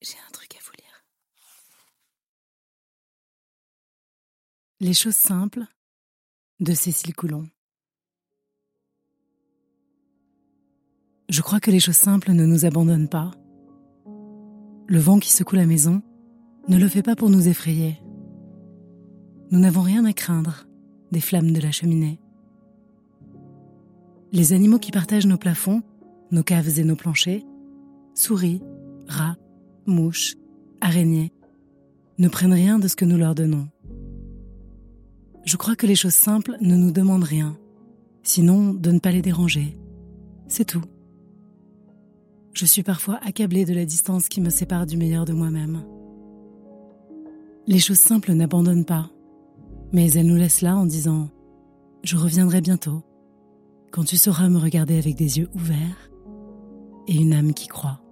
J'ai un truc à vous lire. Les choses simples de Cécile Coulon. Je crois que les choses simples ne nous abandonnent pas. Le vent qui secoue la maison ne le fait pas pour nous effrayer. Nous n'avons rien à craindre des flammes de la cheminée. Les animaux qui partagent nos plafonds, nos caves et nos planchers, souris, rats, mouches, araignées, ne prennent rien de ce que nous leur donnons. Je crois que les choses simples ne nous demandent rien, sinon de ne pas les déranger. C'est tout. Je suis parfois accablée de la distance qui me sépare du meilleur de moi-même. Les choses simples n'abandonnent pas, mais elles nous laissent là en disant ⁇ Je reviendrai bientôt, quand tu sauras me regarder avec des yeux ouverts et une âme qui croit ⁇